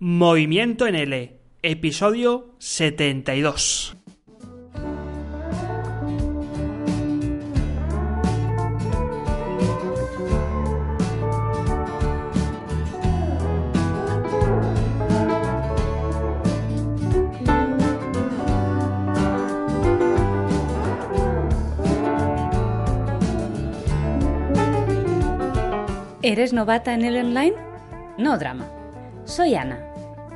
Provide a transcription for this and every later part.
Movimiento en L, episodio 72. ¿Eres novata en el online? No drama. Soy Ana.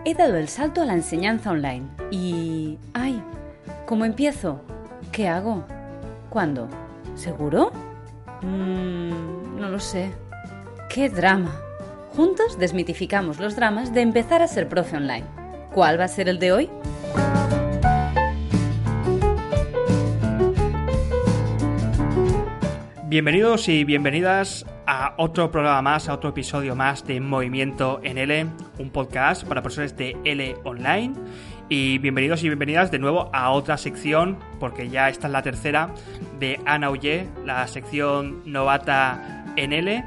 He dado el salto a la enseñanza online y... ¡Ay! ¿Cómo empiezo? ¿Qué hago? ¿Cuándo? ¿Seguro? Mm, no lo sé. ¡Qué drama! Juntos desmitificamos los dramas de empezar a ser profe online. ¿Cuál va a ser el de hoy? Bienvenidos y bienvenidas a otro programa más, a otro episodio más de Movimiento en L, un podcast para profesores de L online. Y bienvenidos y bienvenidas de nuevo a otra sección, porque ya esta es la tercera de Ana Ullé, la sección novata en L.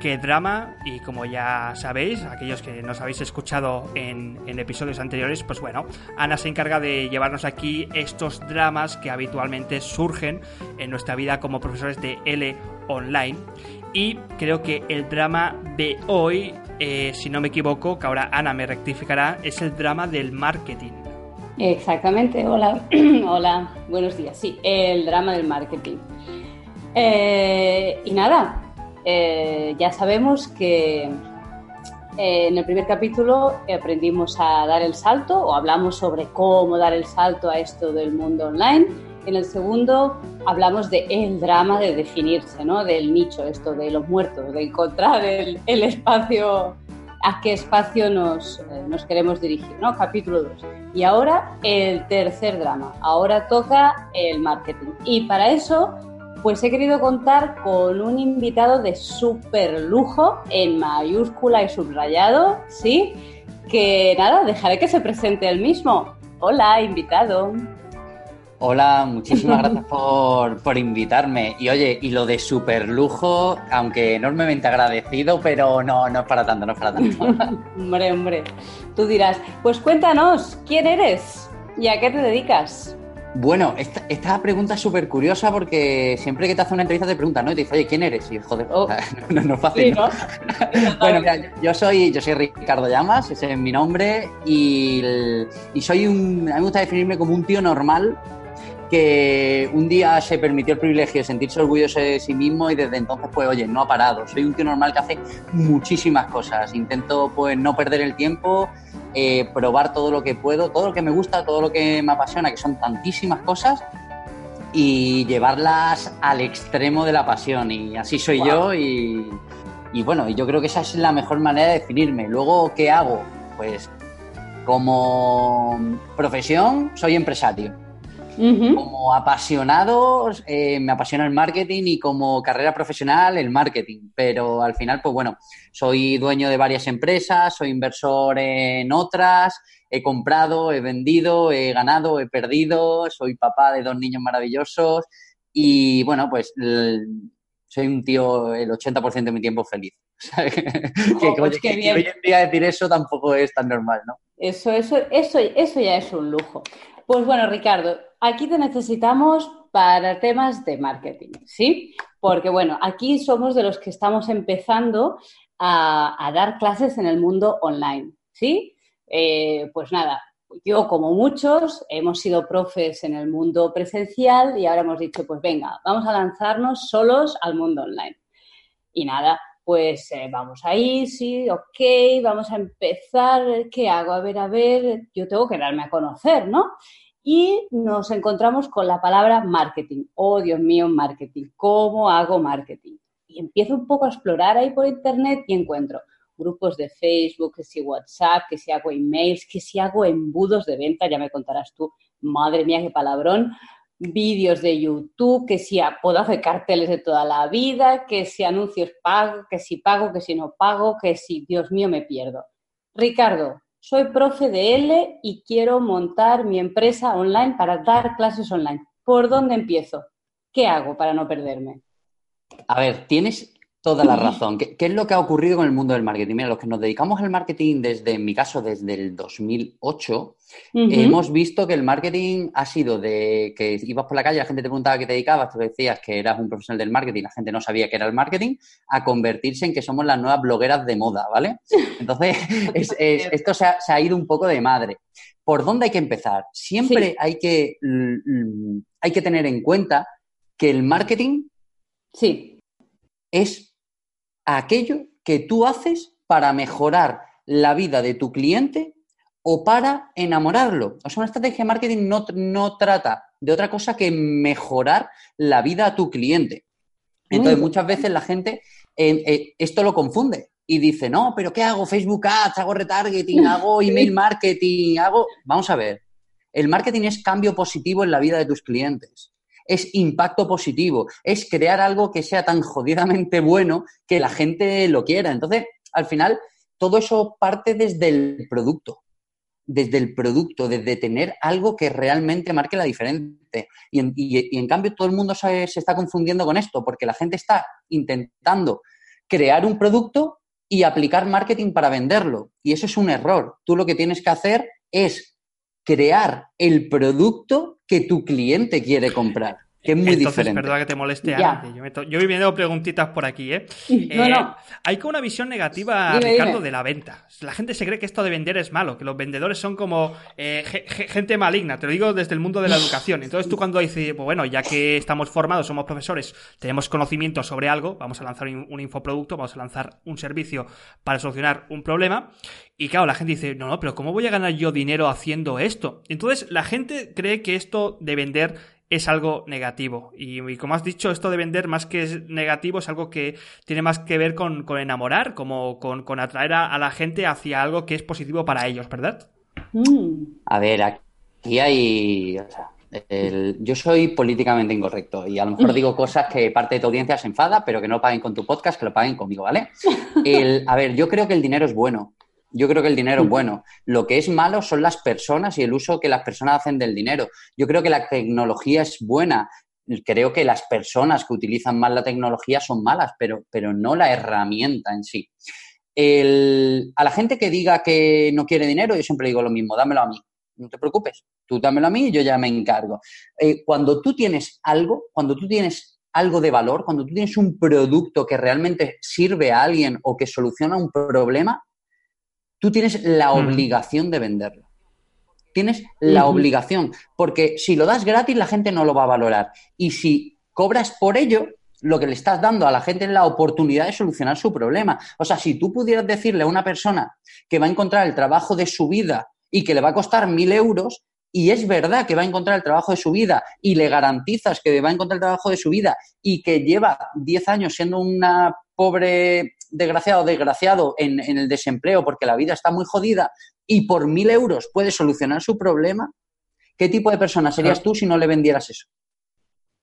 Qué drama, y como ya sabéis, aquellos que nos habéis escuchado en episodios anteriores, pues bueno, Ana se encarga de llevarnos aquí estos dramas que habitualmente surgen en nuestra vida como profesores de L online. Y creo que el drama de hoy, eh, si no me equivoco, que ahora Ana me rectificará, es el drama del marketing. Exactamente, hola, hola, buenos días. Sí, el drama del marketing. Eh, y nada, eh, ya sabemos que en el primer capítulo aprendimos a dar el salto o hablamos sobre cómo dar el salto a esto del mundo online. En el segundo hablamos de el drama de definirse, ¿no? Del nicho, esto de los muertos, de encontrar el, espacio, a qué espacio nos, eh, nos queremos dirigir, ¿no? Capítulo 2. Y ahora el tercer drama. Ahora toca el marketing. Y para eso, pues he querido contar con un invitado de súper lujo, en mayúscula y subrayado, ¿sí? Que nada, dejaré que se presente él mismo. Hola, invitado. Hola, muchísimas gracias por, por invitarme. Y oye, y lo de super lujo, aunque enormemente agradecido, pero no, no es para tanto, no es para tanto. hombre, hombre. Tú dirás, pues cuéntanos, ¿quién eres? ¿Y a qué te dedicas? Bueno, esta, esta pregunta es súper curiosa porque siempre que te hace una entrevista te preguntan, ¿no? Y te dice, oye, ¿quién eres? Y joder, Oh. no, no es fácil, Sí, ¿no? ¿no? bueno, mira, yo soy, yo soy Ricardo Llamas, ese es mi nombre, y, el- y soy un. A mí me gusta definirme como un tío normal que un día se permitió el privilegio de sentirse orgulloso de sí mismo y desde entonces, pues, oye, no ha parado. Soy un tío normal que hace muchísimas cosas. Intento, pues, no perder el tiempo, eh, probar todo lo que puedo, todo lo que me gusta, todo lo que me apasiona, que son tantísimas cosas, y llevarlas al extremo de la pasión. Y así soy yo y, y bueno, yo creo que esa es la mejor manera de definirme. Luego, ¿qué hago? Pues como profesión soy empresario. Como apasionado, eh, me apasiona el marketing y como carrera profesional el marketing. Pero al final, pues bueno, soy dueño de varias empresas, soy inversor en otras, he comprado, he vendido, he ganado, he perdido, soy papá de dos niños maravillosos y bueno, pues soy un tío el 80% de mi tiempo feliz. Que, que, pues que- hoy en día decir eso tampoco es tan normal, ¿no? Eso, eso, eso, eso ya es un lujo. Pues bueno, Ricardo, aquí te necesitamos para temas de marketing, ¿sí? Porque bueno, aquí somos de los que estamos empezando a, dar clases en el mundo online, ¿sí? Eh, pues nada, yo como muchos hemos sido profes en el mundo presencial y ahora hemos dicho, pues venga, vamos a lanzarnos solos al mundo online. Y nada, pues eh, vamos ahí, sí, ok, vamos a empezar, ¿qué hago? A ver, a ver, yo tengo que darme a conocer, ¿no? Y nos encontramos con la palabra marketing. Oh, Dios mío, marketing. ¿Cómo hago marketing? Y empiezo un poco a explorar ahí por internet y encuentro grupos de Facebook, que si WhatsApp, que si hago emails, que si hago embudos de venta, ya me contarás tú, madre mía, qué palabrón, vídeos de YouTube, que si puedo hacer carteles de toda la vida, que si anuncios pago, que si pago, que si no pago, que si, Dios mío, me pierdo. Ricardo, soy profe de L y quiero montar mi empresa online para dar clases online. ¿Por dónde empiezo? ¿Qué hago para no perderme? A ver, tienes toda la razón. ¿Qué, es lo que ha ocurrido con el mundo del marketing? Mira, los que nos dedicamos al marketing desde, en mi caso, desde el 2008, hemos visto que el marketing ha sido de que ibas por la calle, la gente te preguntaba qué te dedicabas, tú decías que eras un profesional del marketing, la gente no sabía qué era el marketing, a convertirse en que somos las nuevas blogueras de moda, ¿vale? Entonces, esto se ha, ido un poco de madre. ¿Por dónde hay que empezar? Siempre hay, que, hay que tener en cuenta que el marketing sí. Es aquello que tú haces para mejorar la vida de tu cliente o para enamorarlo. O sea, una estrategia de marketing no, trata de otra cosa que mejorar la vida a tu cliente. Entonces, muchas veces la gente eh, esto lo confunde y dice, no, pero ¿qué hago? Facebook Ads, hago retargeting, hago email marketing, hago... Vamos a ver, el marketing es cambio positivo en la vida de tus clientes es impacto positivo, es crear algo que sea tan jodidamente bueno que la gente lo quiera. Entonces, al final, todo eso parte desde el producto, desde el producto, desde tener algo que realmente marque la diferencia. Y en, cambio todo el mundo se, está confundiendo con esto, porque la gente está intentando crear un producto y aplicar marketing para venderlo. Y eso es un error. Tú lo que tienes que hacer es crear el producto que tu cliente quiere comprar. Que es muy Entonces, diferente. perdona que te moleste, Yo, yo voy viendo preguntitas por aquí, ¿eh? No, eh, no. Hay como una visión negativa, Ricardo, de la venta. La gente se cree que esto de vender es malo, que los vendedores son como eh, gente maligna. Te lo digo desde el mundo de la educación. Entonces tú cuando dices, pues bueno, ya que estamos formados, somos profesores, tenemos conocimiento sobre algo, vamos a lanzar un infoproducto, vamos a lanzar un servicio para solucionar un problema. Y claro, la gente dice, no, no, pero ¿cómo voy a ganar yo dinero haciendo esto? Entonces la gente cree que esto de vender es algo negativo. Y, como has dicho, esto de vender más que es negativo es algo que tiene más que ver con, enamorar, como con, atraer a, la gente hacia algo que es positivo para ellos, ¿verdad? A ver, aquí hay... yo soy políticamente incorrecto y a lo mejor digo cosas que parte de tu audiencia se enfada, pero que no paguen con tu podcast, que lo paguen conmigo, ¿vale? a ver, yo creo que el dinero es bueno. Yo creo que el dinero es bueno. Lo que es malo son las personas y el uso que las personas hacen del dinero. Yo creo que la tecnología es buena. Creo que las personas que utilizan mal la tecnología son malas, pero, pero no la herramienta en sí. a la gente que diga que no quiere dinero, yo siempre digo lo mismo, dámelo a mí. No te preocupes, tú dámelo a mí y yo ya me encargo. Eh, cuando tú tienes algo, cuando tú tienes algo de valor, cuando tú tienes un producto que realmente sirve a alguien o que soluciona un problema, tú tienes la obligación de venderlo. Tienes la obligación, porque si lo das gratis la gente no lo va a valorar. Y si cobras por ello, lo que le estás dando a la gente es la oportunidad de solucionar su problema. O sea, si tú pudieras decirle a una persona que va a encontrar el trabajo de su vida y que le va a costar mil euros, y es verdad que va a encontrar el trabajo de su vida y le garantizas que va a encontrar el trabajo de su vida y que lleva 10 años siendo una pobre desgraciado desgraciado en, el desempleo porque la vida está muy jodida y por mil euros puede solucionar su problema, ¿qué tipo de persona serías tú si no le vendieras eso?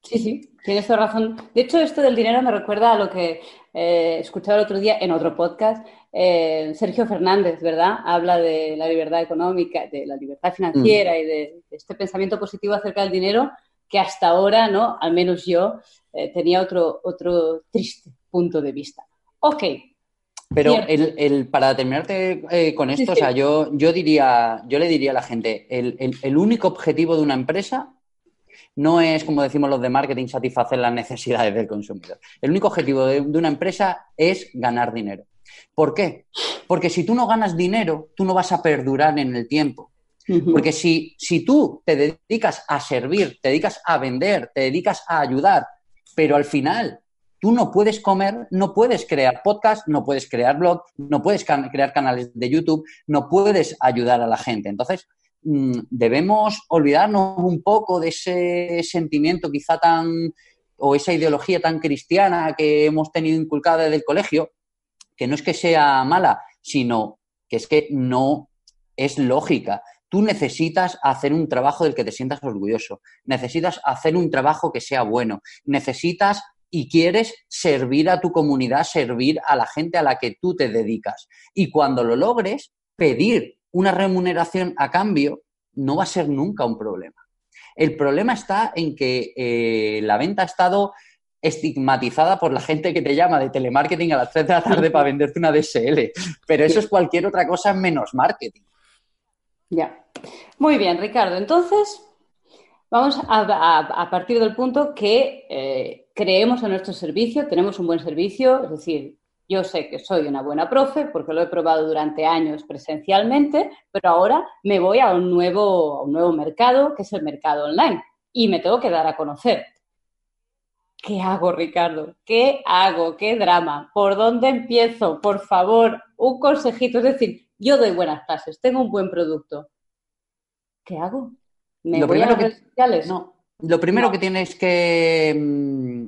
Sí, sí, tienes toda razón. De hecho, esto del dinero me recuerda a lo que eh, escuchaba el otro día en otro podcast. Eh, Sergio Fernández, ¿verdad? Habla de la libertad económica, de la libertad financiera mm. y de, este pensamiento positivo acerca del dinero que hasta ahora, ¿no? Al menos yo eh, tenía otro, otro triste punto de vista. Ok. Pero el, para terminarte eh, con esto, o sea, yo, yo diría, yo le diría a la gente, el, único objetivo de una empresa no es, como decimos los de marketing, satisfacer las necesidades del consumidor. El único objetivo de, una empresa es ganar dinero. ¿Por qué? Porque si tú no ganas dinero, tú no vas a perdurar en el tiempo. Porque si, si tú te dedicas a servir, te dedicas a vender, te dedicas a ayudar, pero al final Tú no puedes comer, no puedes crear podcast, no puedes crear blog, no puedes crear canales de YouTube, no puedes ayudar a la gente. Entonces, mm, debemos olvidarnos un poco de ese sentimiento quizá tan o esa ideología tan cristiana que hemos tenido inculcada desde el colegio, que no es que sea mala, sino que es que no es lógica. Tú necesitas hacer un trabajo del que te sientas orgulloso, necesitas hacer un trabajo que sea bueno, necesitas y quieres servir a tu comunidad, servir a la gente a la que tú te dedicas. Y cuando lo logres, pedir una remuneración a cambio no va a ser nunca un problema. El problema está en que eh, la venta ha estado estigmatizada por la gente que te llama de telemarketing a las 3 de la tarde para venderte una DSL. Pero eso es cualquier otra cosa menos marketing. Ya. Muy bien, Ricardo. Entonces, vamos a, partir del punto que eh, creemos en nuestro servicio, tenemos un buen servicio, es decir, yo sé que soy una buena profe porque lo he probado durante años presencialmente, pero ahora me voy a un nuevo, a un nuevo mercado, que es el mercado online, y me tengo que dar a conocer. ¿Qué hago, Ricardo? ¿Qué hago? ¿Qué drama? ¿Por dónde empiezo? Por favor, un consejito. Es decir, yo doy buenas clases, tengo un buen producto. ¿Qué hago? ¿Me lo voy a las redes sociales? No. Lo primero No. que tienes que. mm,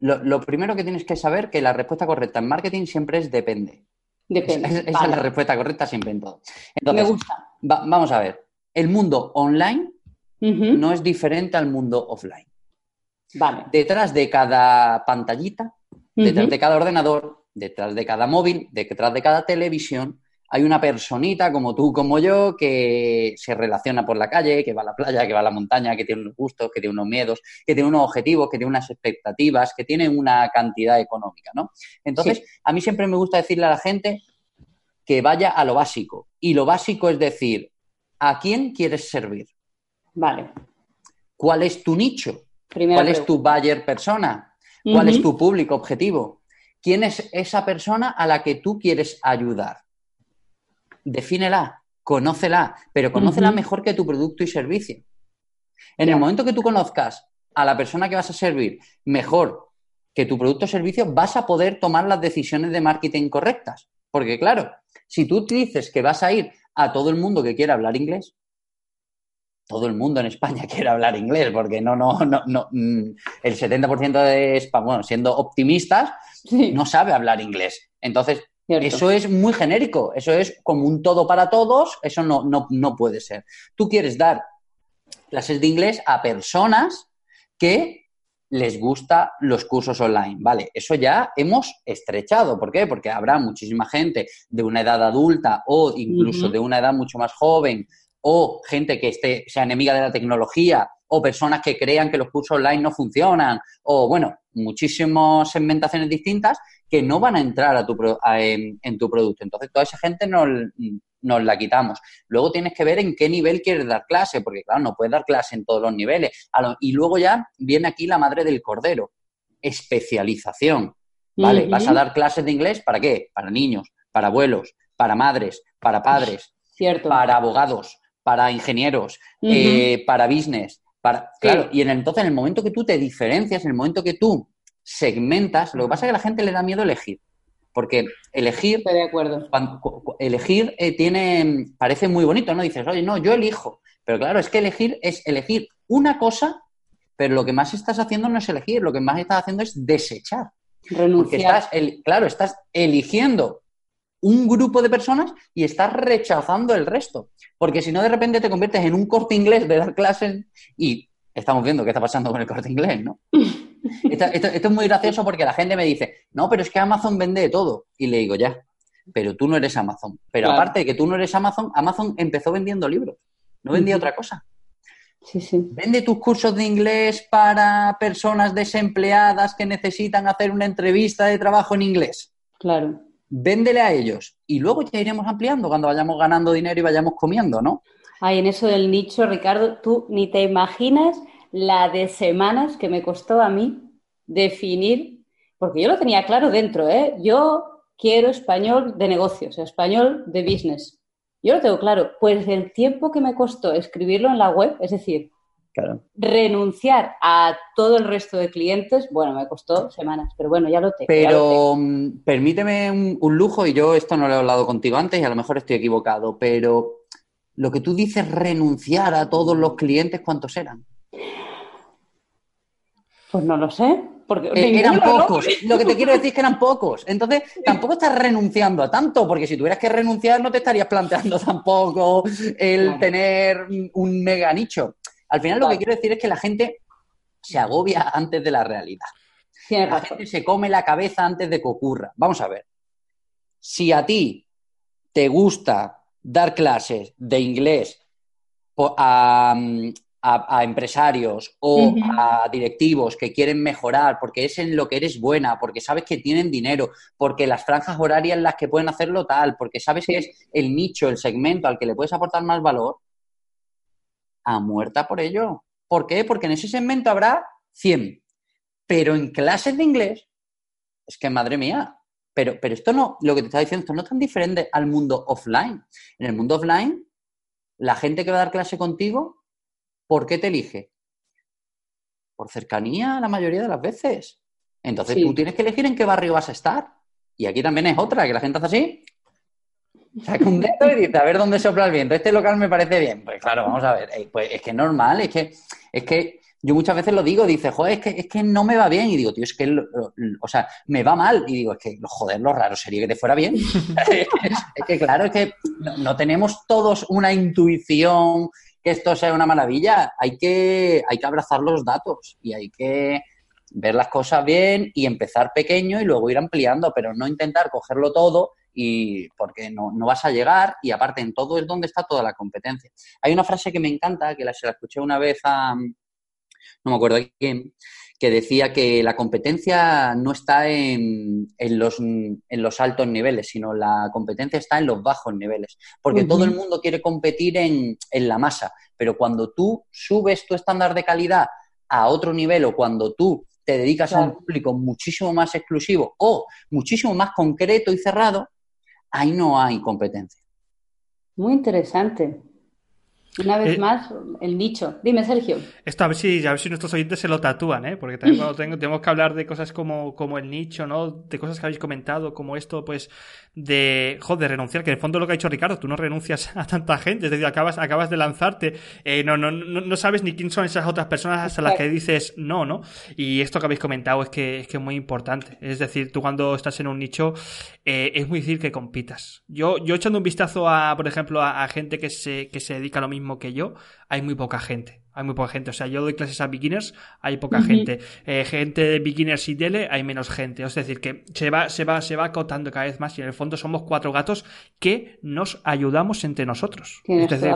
Lo, lo primero que tienes que saber que la respuesta correcta en marketing siempre es depende. Depende. Esa, esa Vale. es la respuesta correcta siempre en todo. Me Entonces, gusta. va- vamos a ver. El mundo online no es diferente al mundo offline. Vale. Detrás de cada pantallita, detrás de cada ordenador, detrás de cada móvil, detrás de cada televisión, hay una personita como tú, como yo, que se relaciona por la calle, que va a la playa, que va a la montaña, que tiene unos gustos, que tiene unos miedos, que tiene unos objetivos, que tiene unas expectativas, que tiene una cantidad económica, ¿no? Entonces, a mí siempre me gusta decirle a la gente que vaya a lo básico. Y lo básico es decir, ¿a quién quieres servir? Vale. ¿Cuál es tu nicho? Primera ¿Cuál es tu buyer persona? ¿Cuál es tu público objetivo? ¿Quién es esa persona a la que tú quieres ayudar? Defínela, conócela, pero conócela mejor que tu producto y servicio. En el momento que tú conozcas a la persona que vas a servir mejor que tu producto o servicio, vas a poder tomar las decisiones de marketing correctas. Porque claro, si tú dices que vas a ir a todo el mundo que quiera hablar inglés, todo el mundo en España quiere hablar inglés, porque no, no, no, no, mm, el 70% de España, bueno, siendo optimistas, Sí, no sabe hablar inglés. Entonces, cierto. eso es muy genérico, eso es como un todo para todos, eso no, no, no puede ser. Tú quieres dar clases de inglés a personas que les gusta los cursos online, ¿vale? Eso ya hemos estrechado. ¿Por qué? Porque habrá muchísima gente de una edad adulta o incluso de una edad mucho más joven o gente que esté, sea enemiga de la tecnología o personas que crean que los cursos online no funcionan o, bueno, muchísimas segmentaciones distintas que no van a entrar a tu a- en, en tu producto. Entonces, toda esa gente nos, nos la quitamos. Luego tienes que ver en qué nivel quieres dar clase, porque, claro, no puedes dar clase en todos los niveles. Lo- y luego ya viene aquí la madre del cordero, especialización. ¿Vale? Vas a dar clases de inglés, ¿para qué? Para niños, para abuelos, para madres, para padres, Cierto. para abogados, para ingenieros, eh, para business, para Sí. claro, y en entonces en el momento que tú te diferencias, en el momento que tú segmentas, lo que pasa es que a la gente le da miedo elegir, porque elegir Estoy de acuerdo. cuan- cu- cu- elegir eh, tiene parece muy bonito, ¿no? Dices, oye, no, yo elijo, pero claro, es que elegir es elegir una cosa, pero lo que más estás haciendo no es elegir, lo que más estás haciendo es desechar. Porque Renunciar. estás, el- claro, estás eligiendo un grupo de personas y estás rechazando el resto. Porque si no, de repente te conviertes en un corte inglés de dar clases y estamos viendo qué está pasando con el corte inglés, ¿no? Esto, esto- esto es muy gracioso porque la gente me dice, no, pero es que Amazon vende de todo. Y le digo, ya, pero tú no eres Amazon. Pero Claro. aparte de que tú no eres Amazon, Amazon empezó vendiendo libros, no vendía otra cosa. Sí, sí. Vende tus cursos de inglés para personas desempleadas que necesitan hacer una entrevista de trabajo en inglés. Claro. Véndele a ellos. Y luego ya iremos ampliando cuando vayamos ganando dinero y vayamos comiendo, ¿no? Ay, en eso del nicho, Ricardo, tú ni te imaginas la de semanas que me costó a mí definir, porque yo lo tenía claro dentro, ¿eh? Yo quiero español de negocios, español de business. Yo lo tengo claro. Pues el tiempo que me costó escribirlo en la web, es decir, Claro. renunciar a todo el resto de clientes, bueno, me costó semanas, pero bueno, ya lo tengo. lo Pero mm, permíteme un, un lujo, y yo esto no lo he hablado contigo antes y a lo mejor estoy equivocado, pero lo que tú dices renunciar a todos los clientes, ¿cuántos eran? Pues no lo sé. Porque Eh, eran pocos. Lo que te quiero decir es que eran pocos. Entonces, tampoco estás renunciando a tanto, porque si tuvieras que renunciar, no te estarías planteando tampoco el Claro. tener un mega nicho. Al final, lo que quiero decir es que la gente se agobia antes de la realidad. La gente se come la cabeza antes de que ocurra. Vamos a ver. Si a ti te gusta dar clases de inglés po- a, a- a empresarios o a directivos que quieren mejorar porque es en lo que eres buena, porque sabes que tienen dinero, porque las franjas horarias en las que pueden hacerlo tal, porque sabes que es el nicho, el segmento al que le puedes aportar más valor, a muerta por ello. ¿Por qué? Porque en ese segmento habrá 100. Pero en clases de inglés, es que madre mía, pero, pero esto no, lo que te estaba diciendo, esto no es tan diferente al mundo offline. En el mundo offline, la gente que va a dar clase contigo, ¿por qué te elige? Por cercanía la mayoría de las veces. Entonces Sí. tú tienes que elegir en qué barrio vas a estar. Y aquí también es otra, que la gente hace así, saca un dedo y dice, a ver dónde sopla el viento. Este local me parece bien. Pues claro, vamos a ver. Eh, Pues es que es normal, es que, es que yo muchas veces lo digo, dice, joder, es que, es que no me va bien. Y digo, tío, es que, lo- lo- o sea, me va mal. Y digo, es que, joder, lo raro sería que te fuera bien. es que, claro, es que no, no tenemos todos una intuición que esto sea una maravilla. Hay que, hay que abrazar los datos y hay que ver las cosas bien y empezar pequeño y luego ir ampliando, pero no intentar cogerlo todo y porque no, no vas a llegar y aparte en todo es donde está toda la competencia. Hay una frase que me encanta, que la, se la escuché una vez a, no me acuerdo de quién, que decía que la competencia no está en, en los, en los altos niveles, sino la competencia está en los bajos niveles. Porque todo el mundo quiere competir en, en la masa, pero cuando tú subes tu estándar de calidad a otro nivel o cuando tú te dedicas a un público muchísimo más exclusivo o muchísimo más concreto y cerrado, ahí no hay competencia. Muy interesante. Una vez Eh, más, el nicho. Dime, Sergio. Esto a ver si, a ver si nuestros oyentes se lo tatúan, ¿eh? Porque también cuando tengo- tenemos que hablar de cosas como, como el nicho, ¿no? De cosas que habéis comentado, como esto, pues, de, joder, renunciar, que en el fondo lo que ha dicho Ricardo, tú no renuncias a tanta gente, es decir, acabas, acabas de lanzarte, eh, no, no, no, no sabes ni quién son esas otras personas hasta las que dices no, ¿no? Y esto que habéis comentado es que, es que es muy importante. Es decir, tú cuando estás en un nicho, eh, es muy difícil que compitas. Yo, yo echando un vistazo a, por ejemplo, a, a gente que se, que se dedica a lo mismo que yo, hay muy poca gente. Hay muy poca gente. O sea, yo doy clases a beginners, hay poca gente. Eh, gente de beginners y tele, hay menos gente. Es decir, que se va, se va, se va acotando cada vez más y en el fondo somos cuatro gatos que nos ayudamos entre nosotros.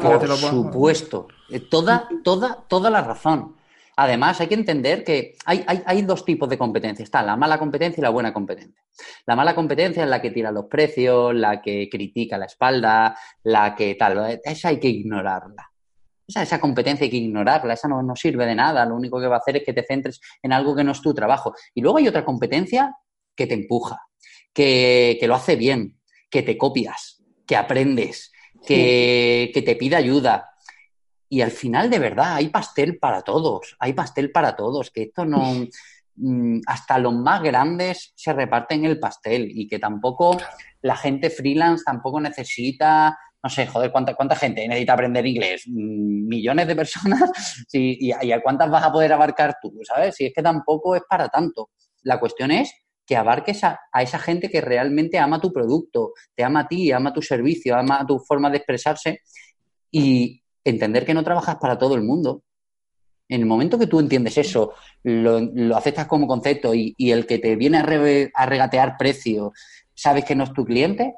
Por supuesto. Eh, Toda, toda, toda la razón. Además, hay que entender que hay, hay, hay dos tipos de competencia. Está la mala competencia y la buena competencia. La mala competencia es la que tira los precios, la que critica la espalda, la que tal. Esa hay que ignorarla. Esa, esa competencia hay que ignorarla, esa no, no sirve de nada. Lo único que va a hacer es que te centres en algo que no es tu trabajo. Y luego hay otra competencia que te empuja, que, que lo hace bien, que te copias, que aprendes, que, que te pide ayuda. Y al final, de verdad, hay pastel para todos, hay pastel para todos, que esto no... mm, Hasta los más grandes se reparten el pastel y que tampoco la gente freelance tampoco necesita, no sé, joder, ¿cuánta, cuánta gente necesita aprender inglés? Mm, ¿Millones de personas? Sí, y, a- y a cuántas vas a poder abarcar tú? ¿Sabes? Si es que tampoco es para tanto. La cuestión es que abarques a, a esa gente que realmente ama tu producto, te ama a ti, ama tu servicio, ama tu forma de expresarse y entender que no trabajas para todo el mundo. En el momento que tú entiendes eso, lo, lo aceptas como concepto y, y el que te viene a, re- a regatear precio, sabes que no es tu cliente,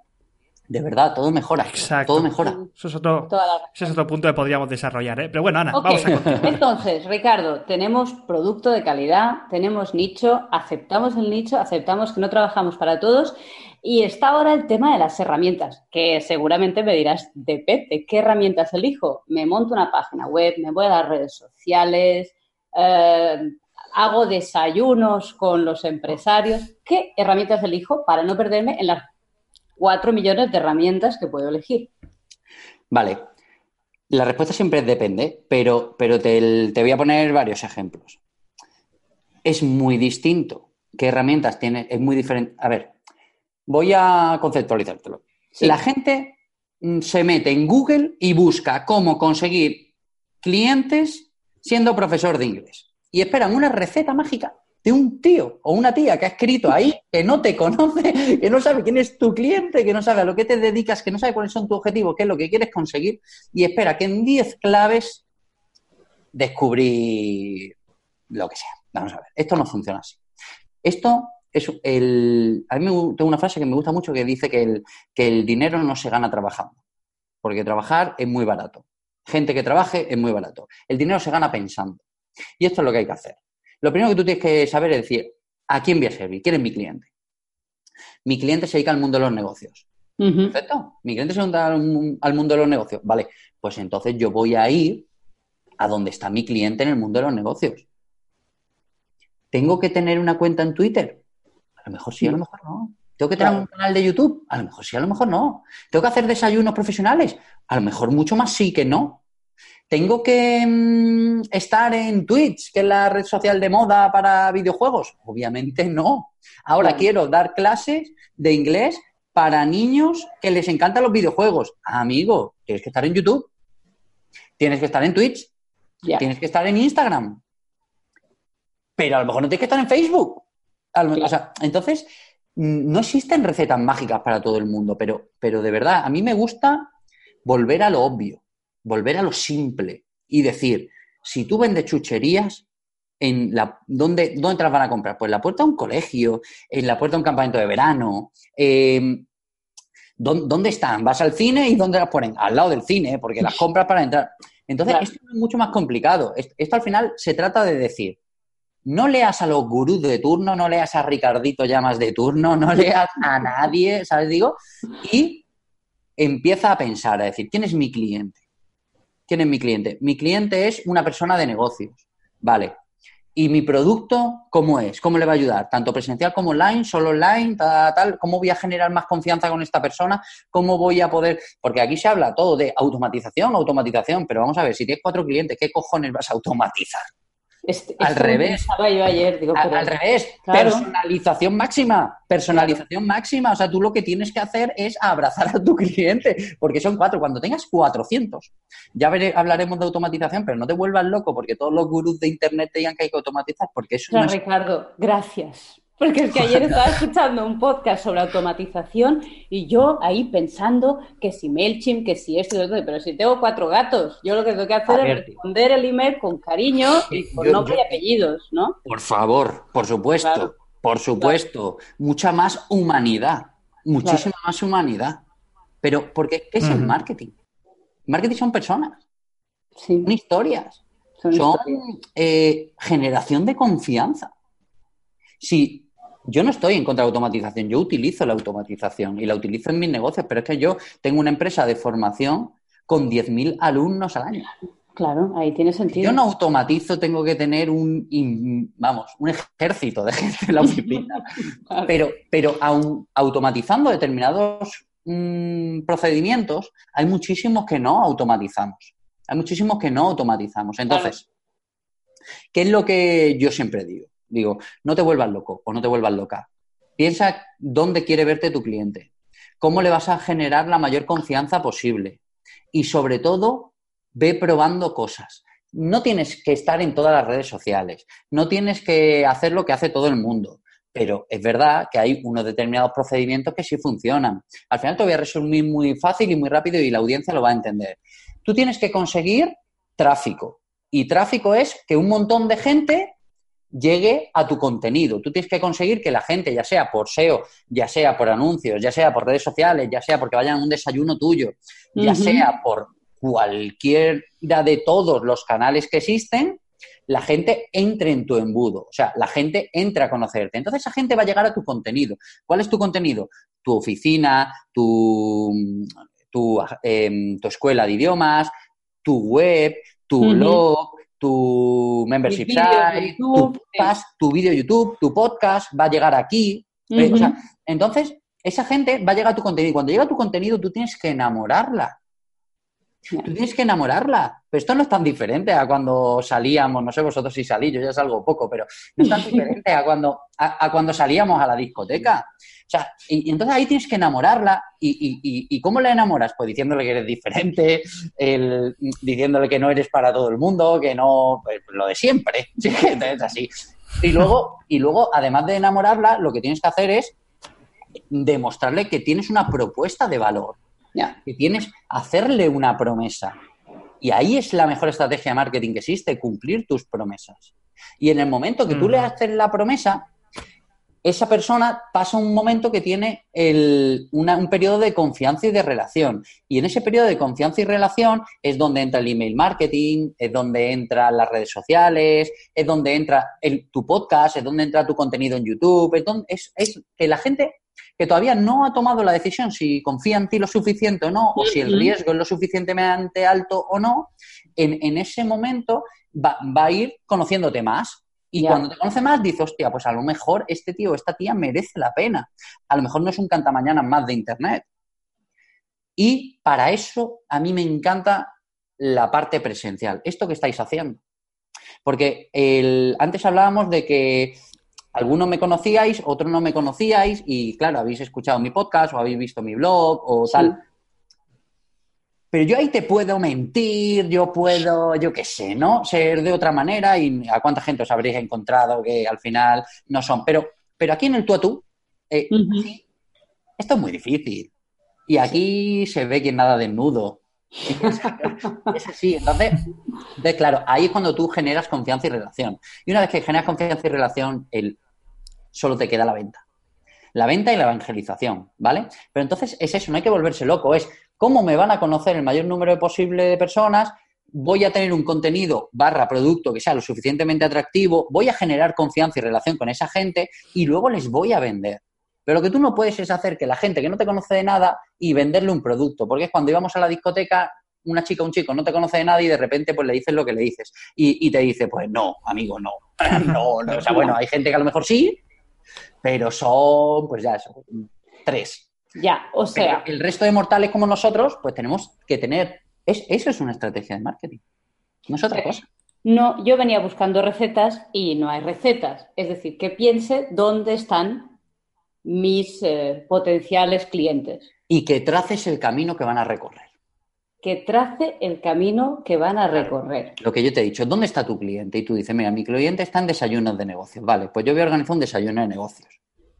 de verdad, todo mejora. Exacto. Todo mejora. Eso es otro, ese es otro punto que podríamos desarrollar, ¿eh? Pero bueno, Ana, vamos a continuar. entonces, Ricardo, tenemos producto de calidad, tenemos nicho, aceptamos el nicho, aceptamos que no trabajamos para todos y está ahora el tema de las herramientas, que seguramente me dirás, depende, ¿qué herramientas elijo? Me monto una página web, me voy a las redes sociales, eh, hago desayunos con los empresarios. ¿Qué herramientas elijo para no perderme en las cuatro millones de herramientas que puedo elegir? Vale. La respuesta siempre es depende, pero, pero te, te voy a poner varios ejemplos. Es muy distinto. ¿Qué herramientas tiene? Es muy diferente. A ver, voy a conceptualizártelo. Sí. La gente mm, se mete en Google y busca cómo conseguir clientes siendo profesor de inglés. Y esperan una receta mágica de un tío o una tía que ha escrito ahí, que no te conoce, que no sabe quién es tu cliente, que no sabe a lo que te dedicas, que no sabe cuáles son tus objetivos, qué es lo que quieres conseguir, y espera que en 10 claves descubrir lo que sea. Vamos a ver, esto no funciona así. Esto es el... A mí tengo una frase que me gusta mucho que dice que el, que el dinero no se gana trabajando, porque trabajar es muy barato. Gente que trabaje es muy barato. El dinero se gana pensando. Y esto es lo que hay que hacer. Lo primero que tú tienes que saber es decir, ¿a quién voy a servir? ¿Quién es mi cliente? Mi cliente se dedica al mundo de los negocios. Perfecto. Mi cliente se dedica al, mundo de los negocios. Vale, pues entonces yo voy a ir a donde está mi cliente en el mundo de los negocios. ¿Tengo que tener una cuenta en Twitter? A lo mejor sí, a lo mejor no. ¿Tengo que tener un canal de YouTube? A lo mejor sí, a lo mejor no. ¿Tengo que hacer desayunos profesionales? A lo mejor mucho más sí que no. ¿Tengo que mm, estar en Twitch, que es la red social de moda para videojuegos? Obviamente no. Ahora quiero dar clases de inglés para niños que les encantan los videojuegos. amigo, tienes que estar en YouTube. Tienes que estar en Twitch. Tienes que estar en Instagram. Pero a lo mejor no tienes que estar en Facebook. entonces, no existen recetas mágicas para todo el mundo, pero, pero de verdad, a mí me gusta volver a lo obvio volver a lo simple y decir, si tú vendes chucherías, en la, ¿dónde, ¿dónde te las van a comprar? Pues en la puerta de un colegio, en la puerta de un campamento de verano. Em, ¿dónde, están? Vas al cine y ¿dónde las ponen? Al lado del cine, porque las compras para entrar. Entonces, esto es mucho más complicado. Esto, al final se trata de decir, no leas a los gurús de turno, no leas a Ricardito Llamas de turno, no leas a nadie, ¿sabes? Digo, y empieza a pensar, a decir, ¿quién es mi cliente? ¿Quién es mi cliente? Mi cliente es una persona de negocios. Vale. ¿Y mi producto cómo es? ¿Cómo le va a ayudar? Tanto presencial como online, solo online, tal, tal. ¿Cómo voy a generar más confianza con esta persona? ¿Cómo voy a poder...? Porque aquí se habla todo de automatización, automatización, pero vamos a ver, si tienes cuatro clientes, ¿qué cojones vas a automatizar? Este, al revés. Yo ayer, digo, al, revés. Personalización máxima. Personalización máxima. O sea, tú lo que tienes que hacer es abrazar a tu cliente, porque son cuatro. Cuando tengas 400, ya hablaremos de automatización, pero no te vuelvas loco porque todos los gurús de Internet te digan que hay que automatizar, porque eso no, Ricardo, gracias. Porque es que ayer estaba escuchando un podcast sobre automatización y yo ahí pensando que si MailChimp, que si esto pero si tengo cuatro gatos, yo lo que tengo que hacer es responder el email con cariño y con nombre y apellidos, ¿no? Por favor, por supuesto, por supuesto. Mucha más humanidad, muchísima más humanidad. Pero, porque ¿qué es el marketing? marketing son personas, son historias, son, eh, generación de confianza. Si yo no estoy en contra de la automatización, yo utilizo la automatización y la utilizo en mis negocios, pero es que yo tengo una empresa de formación con 10.000 alumnos al año. Claro, ahí tiene sentido. Yo no automatizo, tengo que tener un, vamos, un ejército de gente en la oficina. Pero, pero aun automatizando determinados mm, procedimientos, hay muchísimos que no automatizamos. Hay muchísimos que no automatizamos. Entonces, ¿qué es lo que yo siempre digo? Digo, no te vuelvas loco o no te vuelvas loca. Piensa dónde quiere verte tu cliente, cómo le vas a generar la mayor confianza posible y sobre todo, ve probando cosas. No tienes que estar en todas las redes sociales, no tienes que hacer lo que hace todo el mundo, pero es verdad que hay unos determinados procedimientos que sí funcionan. Al final te voy a resumir muy fácil y muy rápido y la audiencia lo va a entender. Tú tienes que conseguir tráfico y tráfico es que un montón de gente llegue a tu contenido. Tú tienes que conseguir que la gente, ya sea por SEO, ya sea por anuncios, ya sea por redes sociales, ya sea porque vayan a un desayuno tuyo, ya sea por cualquiera de todos los canales que existen, la gente entre en tu embudo, o sea, la gente entra a conocerte. Entonces esa gente va a llegar a tu contenido. ¿Cuál es tu contenido? Tu oficina, tu, tu, em, escuela de idiomas, tu web, tu blog, tu membership site, tu, podcast, tu vídeo YouTube, tu podcast va a llegar aquí. Eh, entonces, esa gente va a llegar a tu contenido. Y cuando llega a tu contenido, tú tienes que enamorarla. Tú tienes que enamorarla. Pero esto no es tan diferente a cuando salíamos, no sé vosotros si salí, yo ya salgo poco, pero no es tan diferente a cuando, a cuando salíamos a la discoteca. O sea, y, entonces ahí tienes que enamorarla. Y, y, cómo la enamoras? Pues diciéndole que eres diferente, diciéndole que no eres para todo el mundo, que no, pues, lo de siempre. es así. Y luego, y luego, además de enamorarla, lo que tienes que hacer es demostrarle que tienes una propuesta de valor, Ya. que tienes hacerle una promesa. Y ahí es la mejor estrategia de marketing que existe, cumplir tus promesas. Y en el momento que tú le haces la promesa, esa persona pasa un momento que tiene el- una- un periodo de confianza y de relación. Y en ese periodo de confianza y relación es donde entra el email marketing, es donde entran las redes sociales, es donde entra el- tu podcast, es donde entra tu contenido en YouTube, es, donde, es, es que la gente que todavía no ha tomado la decisión si confía en ti lo suficiente o no, o si el riesgo es lo suficientemente alto o no, en, en ese momento va, va a ir conociéndote más. Y cuando te conoce más, dice, hostia, pues a lo mejor este tío o esta tía merece la pena. A lo mejor no es un cantamañanas más de Internet. Y para eso a mí me encanta la parte presencial, esto que estáis haciendo. Porque el, antes hablábamos de que algunos me conocíais, otros no me conocíais y claro, habéis escuchado mi podcast o habéis visto mi blog o Sí. tal. Pero yo ahí te puedo mentir, yo puedo, yo qué sé, ¿no? Ser de otra manera y a cuánta gente os habréis encontrado que al final no son. Pero, pero aquí en el tú a tú, eh, esto es muy difícil. Y aquí se ve quien nada desnudo. Es así. Entonces, entonces, claro, ahí es cuando tú generas confianza y relación. Y una vez que generas confianza y relación, el, solo te queda la venta. La venta y la evangelización, ¿vale? Pero entonces es eso, no hay que volverse loco. Es cómo me van a conocer el mayor número posible de personas, voy a tener un contenido barra producto que sea lo suficientemente atractivo, voy a generar confianza y relación con esa gente y luego les voy a vender. Pero lo que tú no puedes es hacer que la gente que no te conoce de nada y venderle un producto, porque es cuando íbamos a la discoteca, una chica un chico no te conoce de nada y de repente pues le dices lo que le dices y, y te dice, pues no, amigo, no, no, no. O sea, bueno, hay gente que a lo mejor sí, pero son, pues ya eso, tres. Ya, o Pero sea, el resto de mortales como nosotros, pues tenemos que tener, es, eso es una estrategia de marketing, no es otra Sí. cosa. no, yo venía buscando recetas y no hay recetas. Es decir, que piense dónde están mis eh, potenciales clientes. Y que traces el camino que van a recorrer. Que trace el camino que van a recorrer. Lo que yo te he dicho, ¿dónde está tu cliente? Y tú dices, mira, mi cliente está en desayunos de negocios. Vale, pues yo voy a organizar un desayuno de negocios.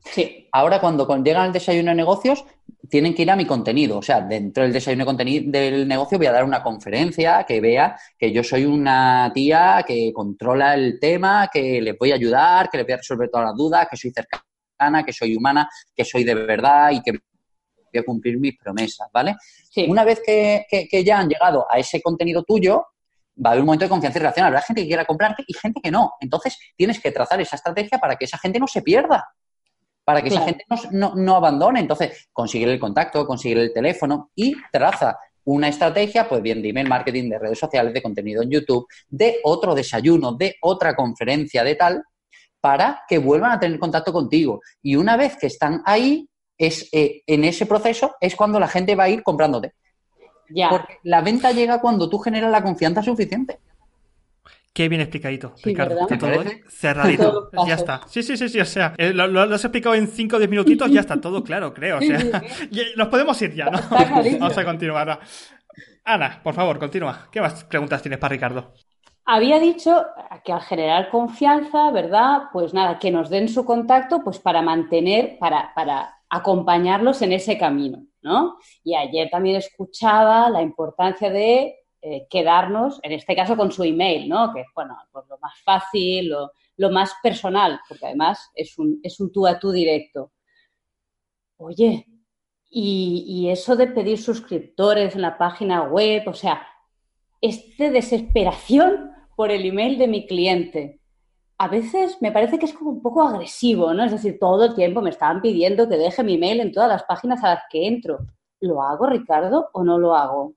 Sí, Ahora, cuando llegan al desayuno de negocios, tienen que ir a mi contenido. O sea, dentro del desayuno de contenido del negocio voy a dar una conferencia que vea que yo soy una tía que controla el tema, que les voy a ayudar, que les voy a resolver todas las dudas, que soy cercana, que soy humana, que soy de verdad y que voy a cumplir mis promesas, ¿vale? sí. Una vez que, que- que ya han llegado a ese contenido tuyo, va a haber un momento de confianza y relación. Habrá gente que quiera comprarte y gente que no. Entonces, tienes que trazar esa estrategia para que esa gente no se pierda, para que esa gente no, no- no abandone. Entonces, conseguir el contacto, conseguir el teléfono y traza una estrategia, pues bien, de email marketing, de redes sociales, de contenido en YouTube, de otro desayuno, de otra conferencia, de tal, para que vuelvan a tener contacto contigo. Y una vez que están ahí, es, eh, en ese proceso es cuando la gente va a ir comprándote. Ya. Porque la venta llega cuando tú generas la confianza suficiente. Qué bien explicadito, Sí, Ricardo. ¿verdad? Está ¿Te todo cerradito. Ya está. Sí, sí, sí, sí. O sea, eh, lo, lo- has explicado en 5 o 10 minutitos, ya está todo claro, creo. O sea, y nos podemos ir ya, ¿no? Vamos a continuar. Ana, por favor, continúa. ¿Qué más preguntas tienes para Ricardo? Había dicho que al generar confianza, ¿verdad? Pues nada, que nos den su contacto, pues para mantener, para, para acompañarlos en ese camino, ¿no? Y ayer también escuchaba la importancia de eh, quedarnos, en este caso con su email, ¿no? Que es, bueno, pues lo más fácil, lo, lo más personal, porque además es un, es un tú a tú directo. Oye, y, y eso de pedir suscriptores en la página web, o sea, es de desesperación por el email de mi cliente. A veces me parece que es como un poco agresivo, ¿no? Es decir, todo el tiempo me estaban pidiendo que deje mi email en todas las páginas a las que entro. ¿Lo hago, Ricardo, o no lo hago?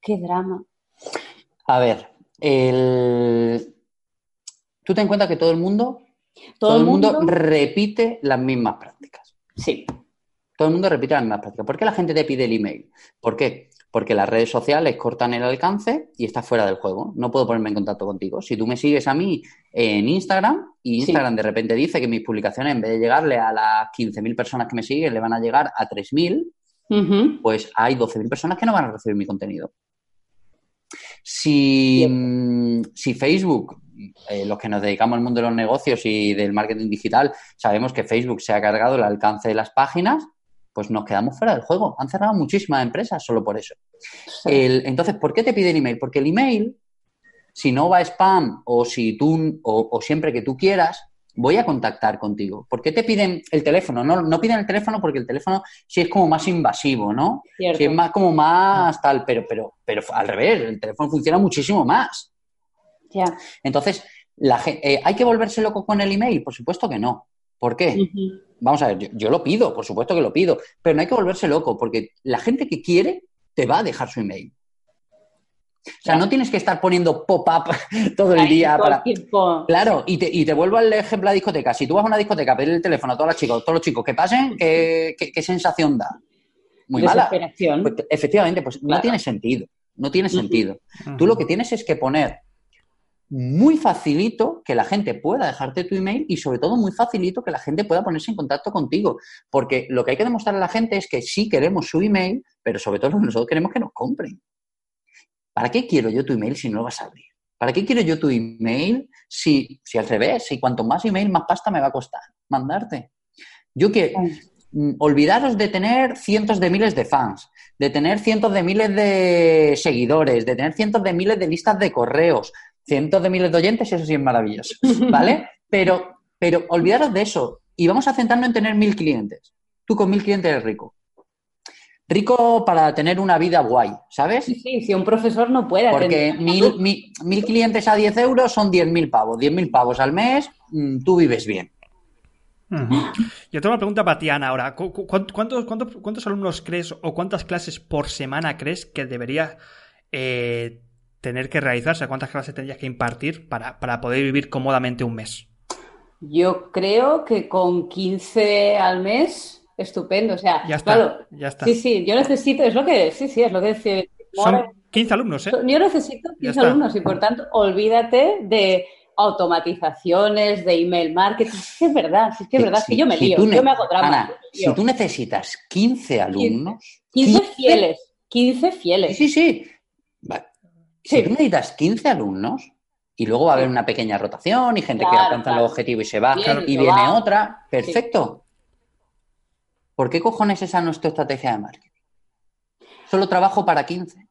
Qué drama. A ver, el... tú ten en cuenta que todo el mundo, Todo, el mundo, repite las mismas prácticas. Sí, Todo el mundo repite las mismas prácticas. ¿Por qué la gente te pide el email? ¿Por qué? Porque las redes sociales cortan el alcance y estás fuera del juego. No puedo ponerme en contacto contigo. Si tú me sigues a mí en Instagram y Sí. Instagram de repente dice que mis publicaciones, en vez de llegarle a las 15.000 personas que me siguen, le van a llegar a 3.000, Ujú. pues hay 12.000 personas que no van a recibir mi contenido. Si, si Facebook eh, los que nos dedicamos al mundo de los negocios y del marketing digital, sabemos que Facebook se ha cargado el alcance de las páginas, pues nos quedamos fuera del juego. Han cerrado muchísimas empresas solo por eso. El- entonces, ¿por qué te piden email? Porque el email, si no va a spam o si tú, o, o siempre que tú quieras, voy a contactar contigo. ¿Por qué te piden el teléfono? No, no piden el teléfono porque el teléfono sí es como más invasivo, ¿no? Cierto. Sí es más como más tal, pero, pero, pero al revés, el teléfono funciona muchísimo más. Ya. Entonces, la, eh, ¿hay que volverse loco con el email? Por supuesto que no. ¿Por qué? Vamos a ver, yo, yo lo pido, por supuesto que lo pido, pero no hay que volverse loco porque la gente que quiere te va a dejar su email. O sea, no tienes que estar poniendo pop-up todo el Ahí, día para... tiempo. Claro, y te, y te vuelvo al ejemplo de la discoteca. Si tú vas a una discoteca a pedir el teléfono a todos los chicos, todos los chicos que pasen, ¿qué, qué- qué sensación da? Muy mala. Desesperación. Pues, efectivamente, pues no tiene sentido. No tiene sentido. Tú lo que tienes es que poner muy facilito que la gente pueda dejarte tu email y sobre todo muy facilito que la gente pueda ponerse en contacto contigo. Porque lo que hay que demostrar a la gente es que sí queremos su email, pero sobre todo nosotros queremos que nos compren. ¿Para qué quiero yo tu email si no lo vas a abrir? ¿Para qué quiero yo tu email si, si al revés, si cuanto más email, más pasta me va a costar mandarte? Yo que mm, olvidaros de tener cientos de miles de fans, de tener cientos de miles de seguidores, de tener cientos de miles de listas de correos, cientos de miles de oyentes, eso sí es maravilloso, ¿vale? Pero, pero olvidaros de eso y vamos a centrarnos en tener mil clientes. Tú con mil clientes eres rico. Rico para tener una vida guay, ¿sabes? Sí, sí, si un profesor no puede Porque mil, mil, mil clientes a 10 euros son 10.000 pavos. 10.000 pavos al mes, mm, tú vives bien. Yo tengo una pregunta para ti, Ana, ahora. ¿Cu- cu- ¿Cuántos, cuántos, cuántos alumnos crees o cuántas clases por semana crees que debería eh, tener que realizarse? ¿Cuántas clases tendrías que impartir para, para poder vivir cómodamente un mes? Yo creo que con 15 al mes, estupendo. O sea, Ya está, claro, ya está. sí, sí, yo necesito, es lo que, sí, sí, es lo que decía. Son 15 alumnos, ¿eh? Yo necesito Ya 15 está. alumnos y por tanto, olvídate de automatizaciones, de email marketing. Es que es verdad, es que es verdad, es que yo me Si lío, yo me hago drama. Ana, si tú necesitas 15 alumnos... 15 fieles, 15 Sí, fieles. sí, sí. Si Sí. tú necesitas 15 alumnos y luego va a haber una pequeña rotación y gente que alcanza claro. el objetivo y se va Bien, y viene va. otra, perfecto. ¿Por qué cojones esa no es tu estrategia de marketing? Solo trabajo para 15.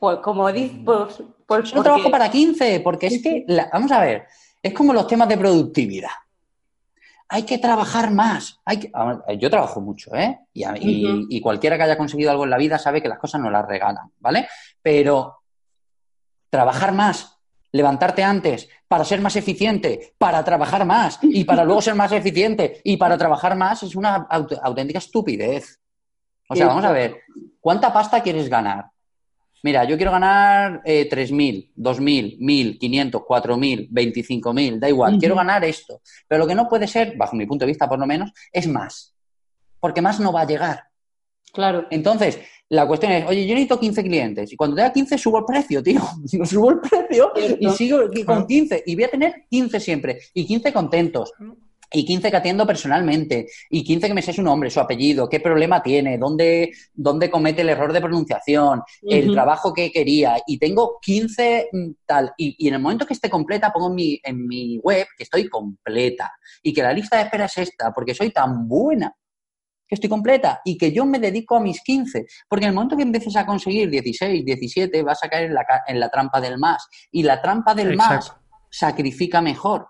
Pues como dices, pues, pues Solo porque- trabajo para 15, porque es que, la- vamos a ver, es como los temas de productividad. Hay que trabajar más. Hay que- ver, yo trabajo mucho, ¿eh? Y, y cualquiera que haya conseguido algo en la vida sabe que las cosas no las regalan, ¿vale? Pero trabajar más, levantarte antes, para ser más eficiente, para trabajar más y para luego ser más eficiente y para trabajar más es una aut- auténtica estupidez. O sea, vamos a ver, ¿cuánta pasta quieres ganar? Mira, yo quiero ganar eh, 3.000, 2.000, 1.500, 4.000, 25.000, da igual, quiero ganar esto. Pero lo que no puede ser, bajo mi punto de vista por lo menos, es más. Porque más no va a llegar. Claro. Entonces, la cuestión es, oye, yo necesito 15 clientes y cuando tenga 15 subo el precio, tío. subo el precio y sigo con 15 y voy a tener 15 siempre y 15 contentos. Y 15 que atiendo personalmente, y 15 que me sé su nombre, su apellido, qué problema tiene, dónde, dónde comete el error de pronunciación, el trabajo que quería, y tengo 15 mm, tal, y, y en el momento que esté completa pongo en mi, en mi web que estoy completa, y que la lista de espera es esta, porque soy tan buena que estoy completa y que yo me dedico a mis 15. Porque en el momento que empieces a conseguir 16, 17, vas a caer en la, en la trampa del más. Y la trampa del más sacrifica mejor.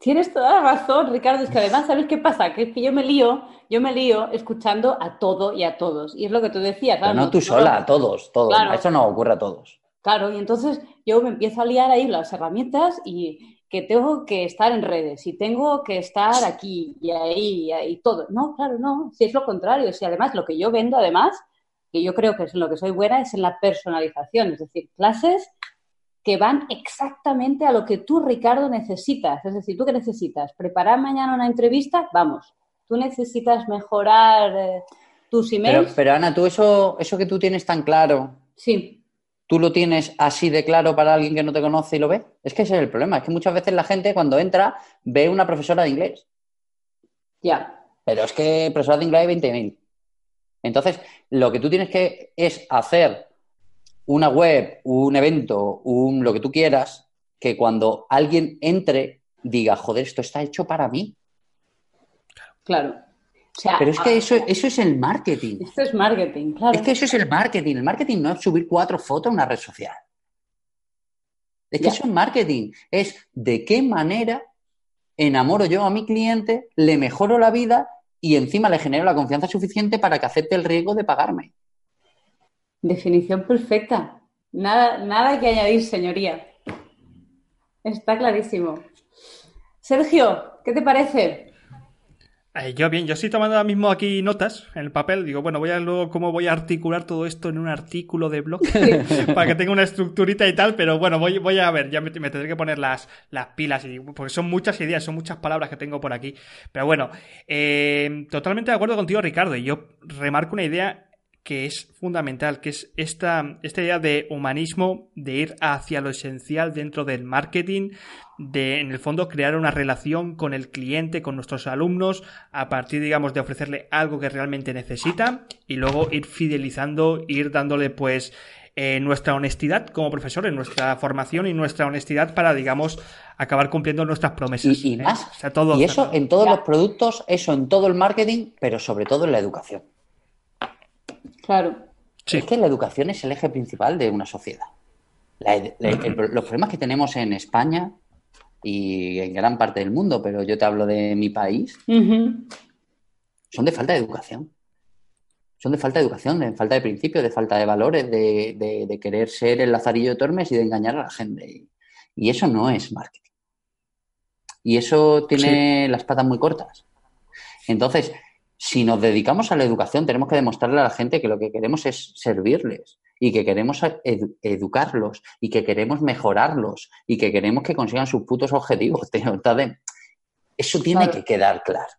Tienes toda la razón, Ricardo. Es que además, ¿sabes qué pasa? Que es que yo me lío, yo me lío escuchando a todo y a todos. Y es lo que tú decías, Pero claro, no tú sola, a todos, todos. Claro. Eso no ocurre a todos. Claro, y entonces yo me empiezo a liar ahí las herramientas y que tengo que estar en redes y tengo que estar aquí y ahí y ahí todo. No, claro, no. Si es lo contrario, si además lo que yo vendo, además, que yo creo que es en lo que soy buena, es en la personalización, es decir, clases que van exactamente a lo que tú, Ricardo, necesitas. Es decir, ¿tú qué necesitas? ¿Preparar mañana una entrevista? Vamos. ¿Tú necesitas mejorar eh, tus Pero, emails? pero Ana, tú eso, eso que tú tienes tan claro, Sí, ¿tú lo tienes así de claro para alguien que no te conoce y lo ve? Es que ese es el problema. Es que muchas veces la gente cuando entra ve una profesora de inglés. ya. Pero es que profesora de inglés hay 20.000. Entonces, lo que tú tienes que es hacer una web, un evento, un lo que tú quieras, que cuando alguien entre diga, joder, esto está hecho para mí. Claro. O sea, Pero es ah, que eso, eso es el marketing. esto es marketing, claro. Es que eso es el marketing. El marketing no es subir cuatro fotos a una red social. Es que Ya. eso es marketing. Es de qué manera enamoro yo a mi cliente, le mejoro la vida y encima le genero la confianza suficiente para que acepte el riesgo de pagarme. Definición perfecta. Nada, nada que añadir, señoría. Está clarísimo. Sergio, ¿qué te parece? Eh, yo bien, yo estoy tomando ahora mismo aquí notas en el papel. Digo, bueno, voy a luego cómo voy a articular todo esto en un artículo de blog para que tenga una estructurita y tal, pero bueno, voy, voy a ver, ya me, me tendré que poner las, las pilas, y, porque son muchas ideas, son muchas palabras que tengo por aquí. Pero bueno, eh, totalmente de acuerdo contigo, Ricardo, y yo remarco una idea que es fundamental, que es esta, esta idea de humanismo, de ir hacia lo esencial dentro del marketing, de en el fondo crear una relación con el cliente, con nuestros alumnos, a partir, digamos, de ofrecerle algo que realmente necesita y luego ir fidelizando, ir dándole pues eh, nuestra honestidad como profesores, nuestra formación y nuestra honestidad para, digamos, acabar cumpliendo nuestras promesas. Y, y ¿eh? más. O sea, todo y eso en todos Ya. los productos, eso en todo el marketing, pero sobre todo en la educación. Claro. Sí. Es que la educación es el eje principal de una sociedad. La ed- la- el- los problemas que tenemos en España y en gran parte del mundo, pero yo te hablo de mi país, son de falta de educación. Son de falta de educación, de falta de principios, de falta de valores, de, de- de querer ser el lazarillo de Tormes y de engañar a la gente. Y, y eso no es marketing. Y eso tiene las patas muy cortas. Entonces, si nos dedicamos a la educación, tenemos que demostrarle a la gente que lo que queremos es servirles y que queremos edu- educarlos y que queremos mejorarlos y que queremos que consigan sus putos objetivos. tío. Entonces, eso tiene Claro. que quedar claro.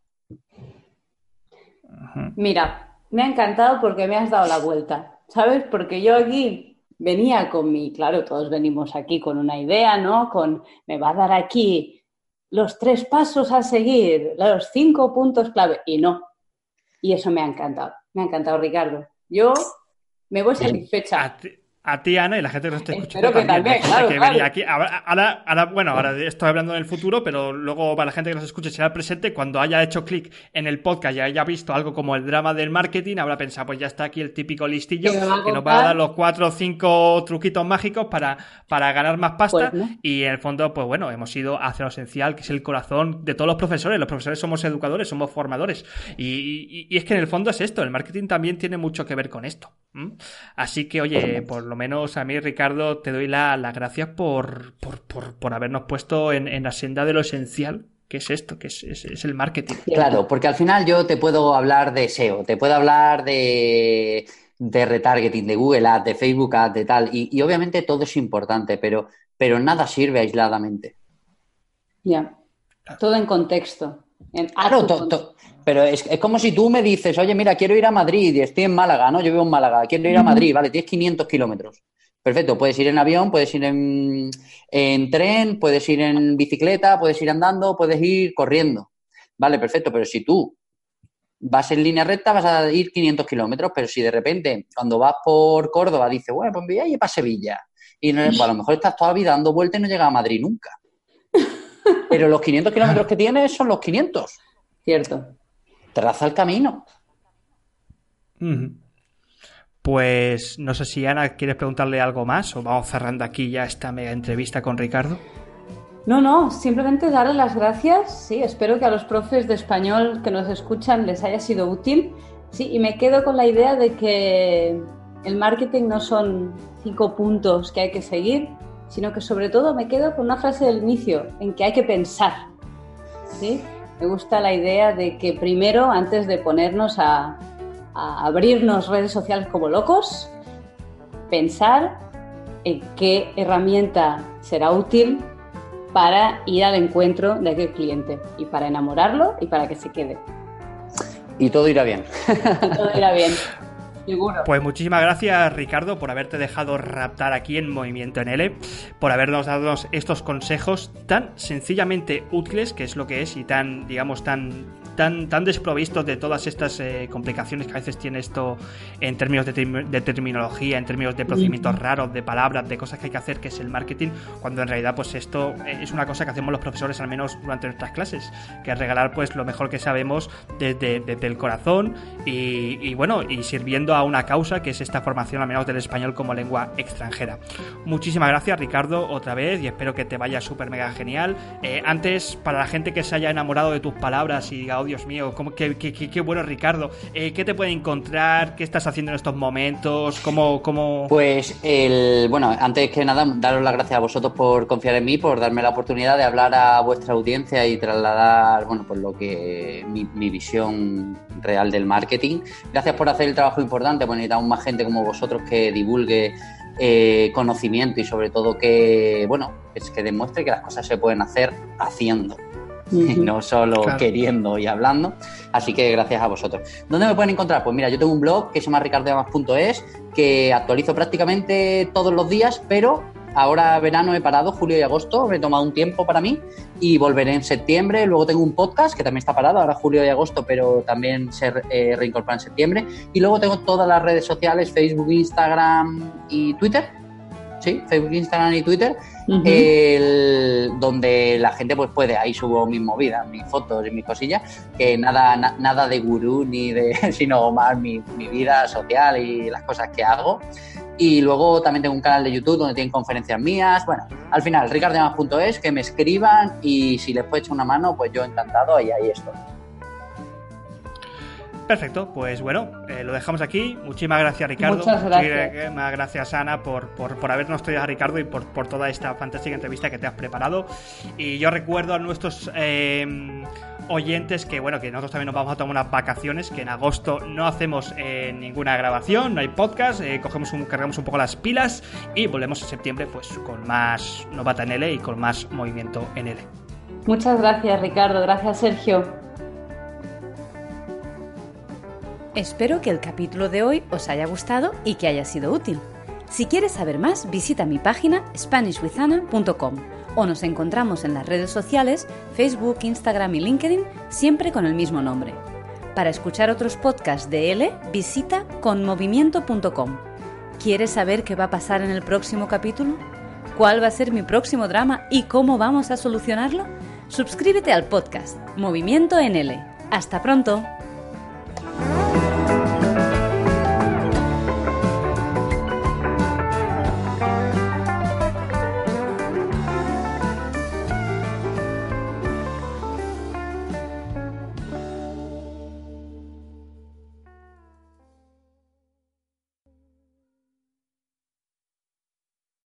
Mira, me ha encantado porque me has dado la vuelta, ¿sabes? Porque yo aquí venía con mi, claro, todos venimos aquí con una idea, ¿no? Con, me va a dar aquí los tres pasos a seguir, los cinco puntos clave, y no. Y eso me ha encantado, me ha encantado, Ricardo. Yo me voy satisfecha. A ti, a ti, Ana, y la gente que nos está Espero escuchando que también, gente claro, que claro. aquí. Ahora, ahora- ahora, bueno, ahora estoy hablando en el futuro, pero luego para la gente que nos escuche será el presente, cuando haya hecho clic en el podcast y haya visto algo como el drama del marketing, habrá pensado, pues ya está aquí el típico listillo Que nos va a dar los cuatro o cinco truquitos mágicos para, para ganar más pasta. Pues no. Y en el fondo, pues bueno, hemos ido hacia lo esencial, que es el corazón de todos los profesores. Los profesores somos educadores, somos formadores. Y, y- y es que en el fondo es esto, el marketing también tiene mucho que ver con esto. Así que, oye, por lo menos a mí, Ricardo, te doy la- las gracias por, por, por, por habernos puesto en, en la senda de lo esencial, que es esto, que es, es- es el marketing. Claro, porque al final yo te puedo hablar de SEO, te puedo hablar de, de retargeting, de Google Ads, de Facebook Ads, de tal, y, y obviamente todo es importante, pero, pero nada sirve aisladamente. Ya. Todo en contexto. En Claro, to- to- pero es, es como si tú me dices, oye, mira, quiero ir a Madrid y estoy en Málaga, ¿no? Yo vivo en Málaga, quiero ir a Madrid, vale, tienes 500 kilómetros. Perfecto, puedes ir en avión, puedes ir en, en tren, puedes ir en bicicleta, puedes ir andando, puedes ir corriendo. Vale, perfecto, pero si tú vas en línea recta vas a ir 500 kilómetros, pero si de repente cuando vas por Córdoba dices, bueno, pues voy a ir para Sevilla, y no- pues a lo mejor estás toda la vida dando vueltas y no llegas a Madrid nunca. Pero los 500 kilómetros que tienes son los 500. Cierto. Traza el camino. Pues no sé si Ana quieres preguntarle algo más o vamos cerrando aquí ya esta mega entrevista con Ricardo. No, no, simplemente darle las gracias. Sí, espero que a los profes de español que nos escuchan les haya sido útil. Sí, y me quedo con la idea de que el marketing no son cinco puntos que hay que seguir, sino que sobre todo me quedo con una frase del inicio, en que hay que pensar. ¿Sí? Me gusta la idea de que primero, antes de ponernos a, a abrirnos redes sociales como locos, pensar en qué herramienta será útil para ir al encuentro de aquel cliente y para enamorarlo y para que se quede. Y todo irá bien. Y todo irá bien, Pues muchísimas gracias Ricardo por haberte dejado raptar aquí en Movimiento en L, por habernos dado estos consejos tan sencillamente útiles, que es lo que es, y tan, digamos, tan tan, tan desprovistos de todas estas eh, complicaciones que a veces tiene esto en términos de, de, terminología, en términos de procedimientos raros, de palabras, de cosas que hay que hacer, que es el marketing, cuando en realidad pues esto es una cosa que hacemos los profesores al menos durante nuestras clases, que es regalar pues lo mejor que sabemos desde, el corazón y, y, bueno, y sirviendo a una causa que es esta formación al menos del español como lengua extranjera. Muchísimas gracias Ricardo otra vez y espero que te vaya súper mega genial. Eh, antes, para la gente que se haya enamorado de tus palabras y diga, Dios mío, qué, bueno Ricardo, eh, ¿qué te puede encontrar? ¿Qué estás haciendo en estos momentos? ¿Cómo, cómo... Pues, el, bueno, antes que nada, daros las gracias a vosotros por confiar en mí, por darme la oportunidad de hablar a vuestra audiencia y trasladar, bueno, pues lo que mi, mi visión real del marketing. Gracias por hacer el trabajo importante, pues necesitamos más gente como vosotros que divulgue eh, conocimiento y sobre todo que, bueno, es que demuestre que las cosas se pueden hacer haciendo. No solo queriendo y hablando. Así que gracias a vosotros. ¿Dónde me pueden encontrar? Pues mira, yo tengo un blog que se llama ricardoyamas.es que actualizo prácticamente todos los días, pero Ahora verano he parado, julio y agosto, he tomado un tiempo para mí y volveré en septiembre. Luego tengo un podcast que también está parado, ahora julio y agosto, pero también se eh, reincorpora en septiembre. Y luego tengo todas las redes sociales, Facebook, Instagram y Twitter. Sí, Facebook, Instagram y Twitter, donde la gente pues puede, ahí subo mis movidas, mis fotos y mis cosillas, que nada, nada de gurú ni de, sino más mi, mi vida social y las cosas que hago. Y luego también tengo un canal de YouTube donde tienen conferencias mías. Bueno, al final, ricardemas.es, que me escriban y si les puedo echar una mano, pues yo encantado y ahí estoy. Perfecto, pues bueno, eh, lo dejamos aquí. Muchísimas gracias, Ricardo. Muchas gracias. Muchísimas gracias, Ana, por, por, por habernos traído a Ricardo y por, por, toda esta fantástica entrevista que te has preparado. Y yo recuerdo a nuestros eh, oyentes que, bueno, que nosotros también nos vamos a tomar unas vacaciones, que en agosto no hacemos eh, ninguna grabación, no hay podcast, cogemos un, cargamos un poco las pilas y volvemos en septiembre pues con más Novata en L y con más movimiento en L. Muchas gracias, Ricardo. Gracias, Sergio. Espero que el capítulo de hoy os haya gustado y que haya sido útil. Si quieres saber más, visita mi página SpanishWithAna.com o nos encontramos en las redes sociales Facebook, Instagram y LinkedIn, siempre con el mismo nombre. Para escuchar otros podcasts de L, visita conmovimiento.com. ¿Quieres saber qué va a pasar en el próximo capítulo? ¿Cuál va a ser mi próximo drama y cómo vamos a solucionarlo? Suscríbete al podcast Movimiento en L. Hasta pronto.